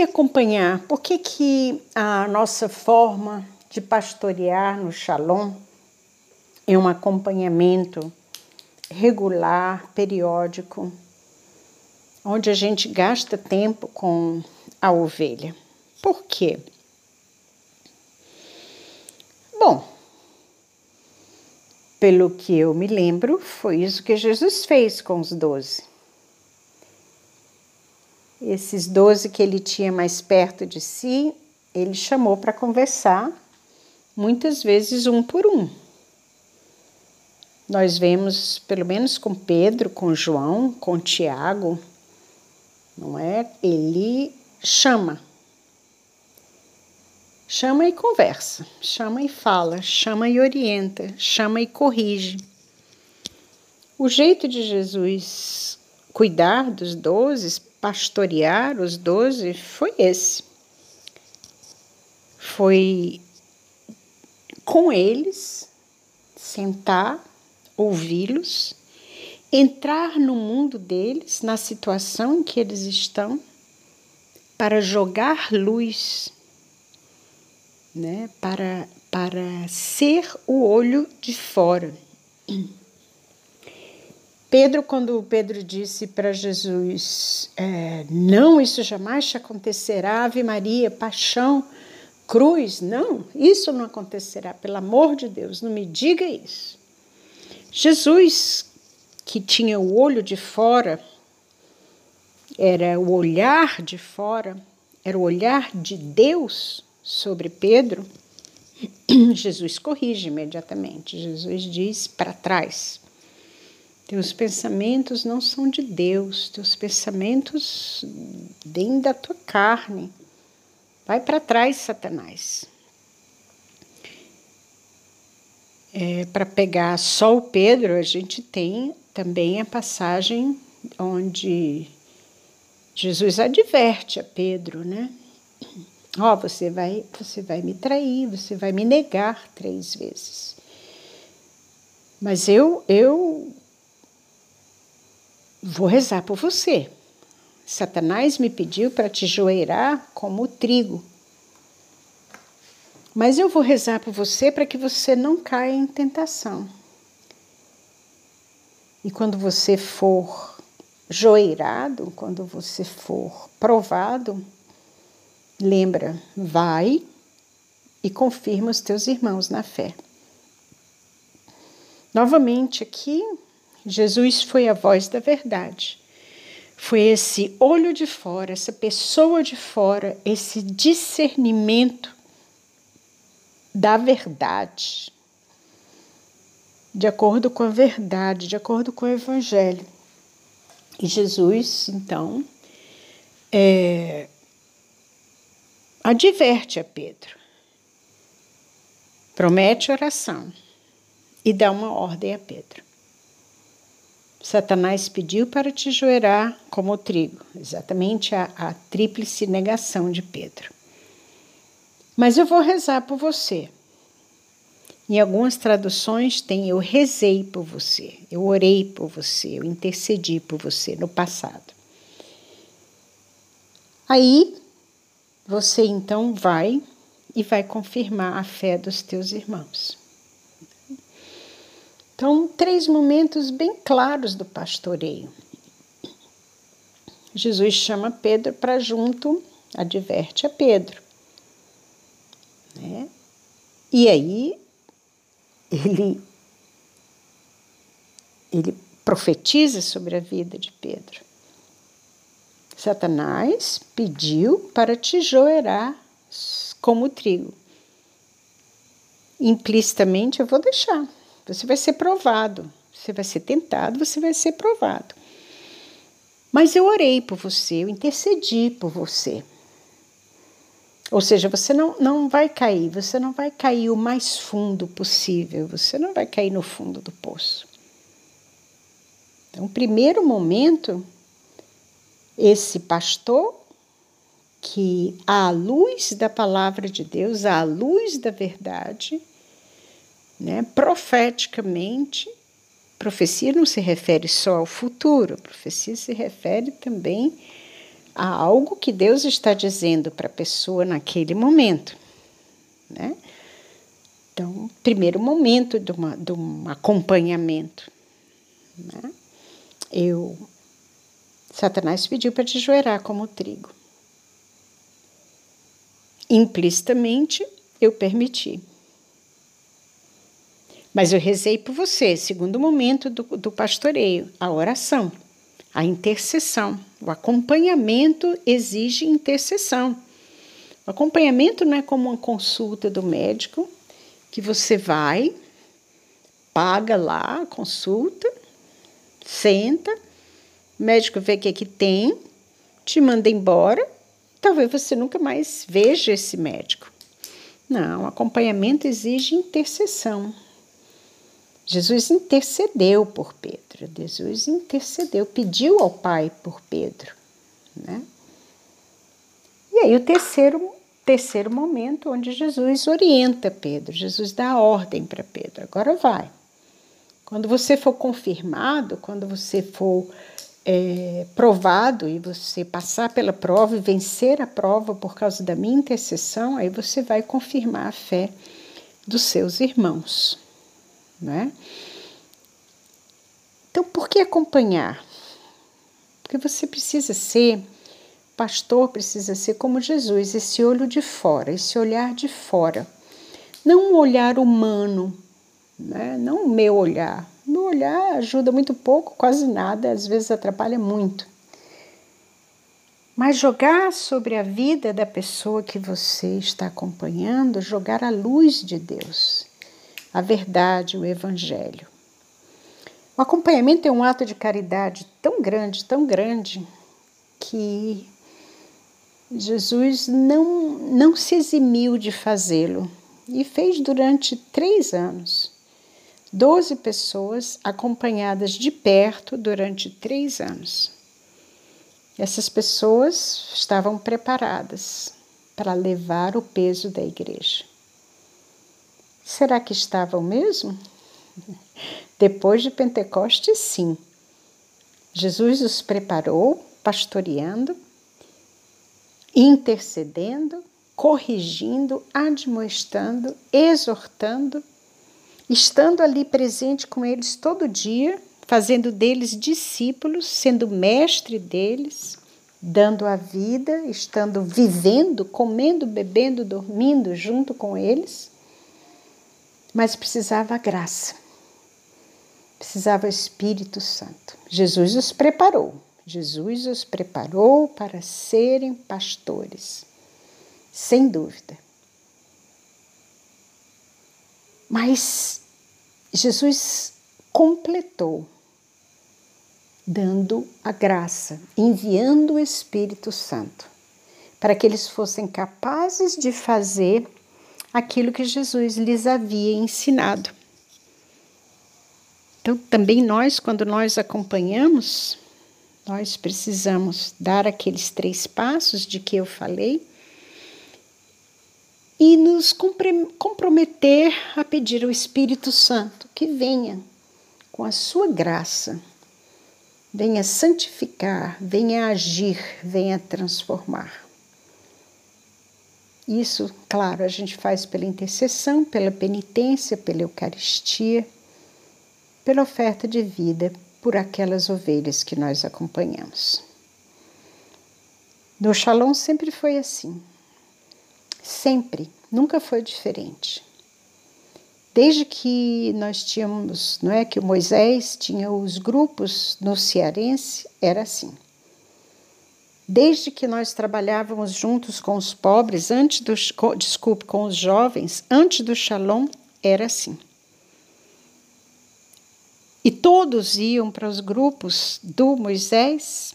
que acompanhar? Por que, que a nossa forma de pastorear no Shalom é um acompanhamento regular, periódico, onde a gente gasta tempo com a ovelha? Por quê? Bom, pelo que eu me lembro, foi isso que Jesus fez com os doze. Esses doze que ele tinha mais perto de si, ele chamou para conversar, muitas vezes um por um. Nós vemos, pelo menos com Pedro, com João, com Tiago, não é? Ele chama. Chama e conversa, chama e fala, chama e orienta, chama e corrige. O jeito de Jesus cuidar dos doze, pastorear os doze, foi esse. Foi com eles sentar, ouvi-los, entrar no mundo deles, na situação em que eles estão, para jogar luz né, para, para ser o olho de fora. Pedro, quando Pedro disse para Jesus: é, Não, isso jamais te acontecerá, Ave Maria, paixão, cruz, não, isso não acontecerá, pelo amor de Deus, não me diga isso. Jesus, que tinha o olho de fora, era o olhar de fora, era o olhar de Deus sobre Pedro, Jesus corrige imediatamente. Jesus diz para trás: Teus pensamentos não são de Deus, teus pensamentos vêm da tua carne. Vai para trás, Satanás. É, para pegar só o Pedro, a gente tem também a passagem onde Jesus adverte a Pedro, né? Ó, oh, você vai, você vai me trair, você vai me negar três vezes. Mas eu, eu vou rezar por você. Satanás me pediu para te joeirar como o trigo. Mas eu vou rezar por você para que você não caia em tentação. E quando você for joeirado, quando você for provado, Lembra, vai e confirma os teus irmãos na fé. Novamente aqui, Jesus foi a voz da verdade. Foi esse olho de fora, essa pessoa de fora, esse discernimento da verdade, de acordo com a verdade, de acordo com o Evangelho. E Jesus, então, é, adverte a Pedro, promete oração e dá uma ordem a Pedro. Satanás pediu para te joerar como o trigo, exatamente a, a tríplice negação de Pedro. Mas eu vou rezar por você. Em algumas traduções tem eu rezei por você, eu orei por você, eu intercedi por você no passado. Aí você então vai e vai confirmar a fé dos teus irmãos. Então, três momentos bem claros do pastoreio. Jesus chama Pedro para junto, adverte a Pedro. Né? E aí ele, ele profetiza sobre a vida de Pedro. Satanás pediu para te joerar como trigo. Implicitamente eu vou deixar. Você vai ser provado. Você vai ser tentado, você vai ser provado. Mas eu orei por você, eu intercedi por você. Ou seja, você não, não vai cair, você não vai cair o mais fundo possível, você não vai cair no fundo do poço. Então, primeiro momento esse pastor que, à luz da palavra de Deus, à luz da verdade, né, profeticamente, profecia não se refere só ao futuro, profecia se refere também Há algo que Deus está dizendo para a pessoa naquele momento, né? Então, primeiro momento de, uma, de um acompanhamento. Né? Eu, Satanás pediu para te joelhar como trigo. Implicitamente, eu permiti. Mas eu rezei por você, segundo momento do, do pastoreio, a oração, a intercessão. O acompanhamento exige intercessão. O acompanhamento não é como uma consulta do médico, que você vai, paga lá a consulta, senta, o médico vê o que, é que tem, te manda embora, talvez você nunca mais veja esse médico. Não, acompanhamento exige intercessão. Jesus intercedeu por Pedro, Jesus intercedeu, pediu ao Pai por Pedro. Né? E aí o terceiro terceiro momento onde Jesus orienta Pedro, Jesus dá ordem para Pedro: agora vai. Quando você for confirmado, quando você for é, provado e você passar pela prova e vencer a prova por causa da minha intercessão, aí você vai confirmar a fé dos seus irmãos. Né? Então, por que acompanhar? Porque você precisa ser pastor precisa ser como Jesus, esse olho de fora, esse olhar de fora. Não um olhar humano, né? não o meu olhar. Meu olhar ajuda muito pouco, quase nada, às vezes atrapalha muito. Mas jogar sobre a vida da pessoa que você está acompanhando, jogar a luz de Deus, a verdade, o Evangelho. O acompanhamento é um ato de caridade tão grande, tão grande, que Jesus não, não se eximiu de fazê-lo e fez durante três anos. Doze pessoas acompanhadas de perto durante três anos. Essas pessoas estavam preparadas para levar o peso da igreja. Será que estavam mesmo? Depois de Pentecostes, sim. Jesus os preparou, pastoreando intercedendo, corrigindo, admoestando, exortando, estando ali presente com eles todo dia, fazendo deles discípulos, sendo mestre deles, dando a vida, estando vivendo, comendo, bebendo, dormindo junto com eles. Mas precisava graça, precisava o Espírito Santo. Jesus os preparou. Jesus os preparou para serem pastores, sem dúvida. Mas Jesus completou, dando a graça, enviando o Espírito Santo, para que eles fossem capazes de fazer aquilo que Jesus lhes havia ensinado. Então, também nós, quando nós acompanhamos, nós precisamos dar aqueles três passos de que eu falei e nos comprometer a pedir ao Espírito Santo que venha com a sua graça, venha santificar, venha agir, venha transformar. Isso, claro, a gente faz pela intercessão, pela penitência, pela Eucaristia, pela oferta de vida, por aquelas ovelhas que nós acompanhamos. No Shalom sempre foi assim. Sempre, nunca foi diferente. Desde que nós tínhamos, não é que o Moisés tinha os grupos no cearense, era assim. Desde que nós trabalhávamos juntos com os pobres, antes do, desculpe, com os jovens, antes do Shalom, era assim. E todos iam para os grupos do Moisés,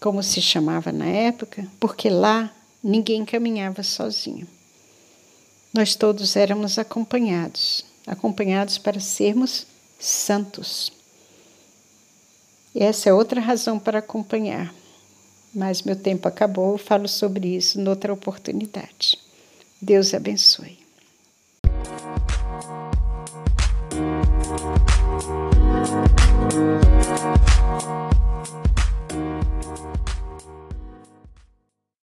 como se chamava na época, porque lá ninguém caminhava sozinho. Nós todos éramos acompanhados acompanhados para sermos santos. E essa é outra razão para acompanhar mas meu tempo acabou, falo sobre isso noutra oportunidade. Deus abençoe.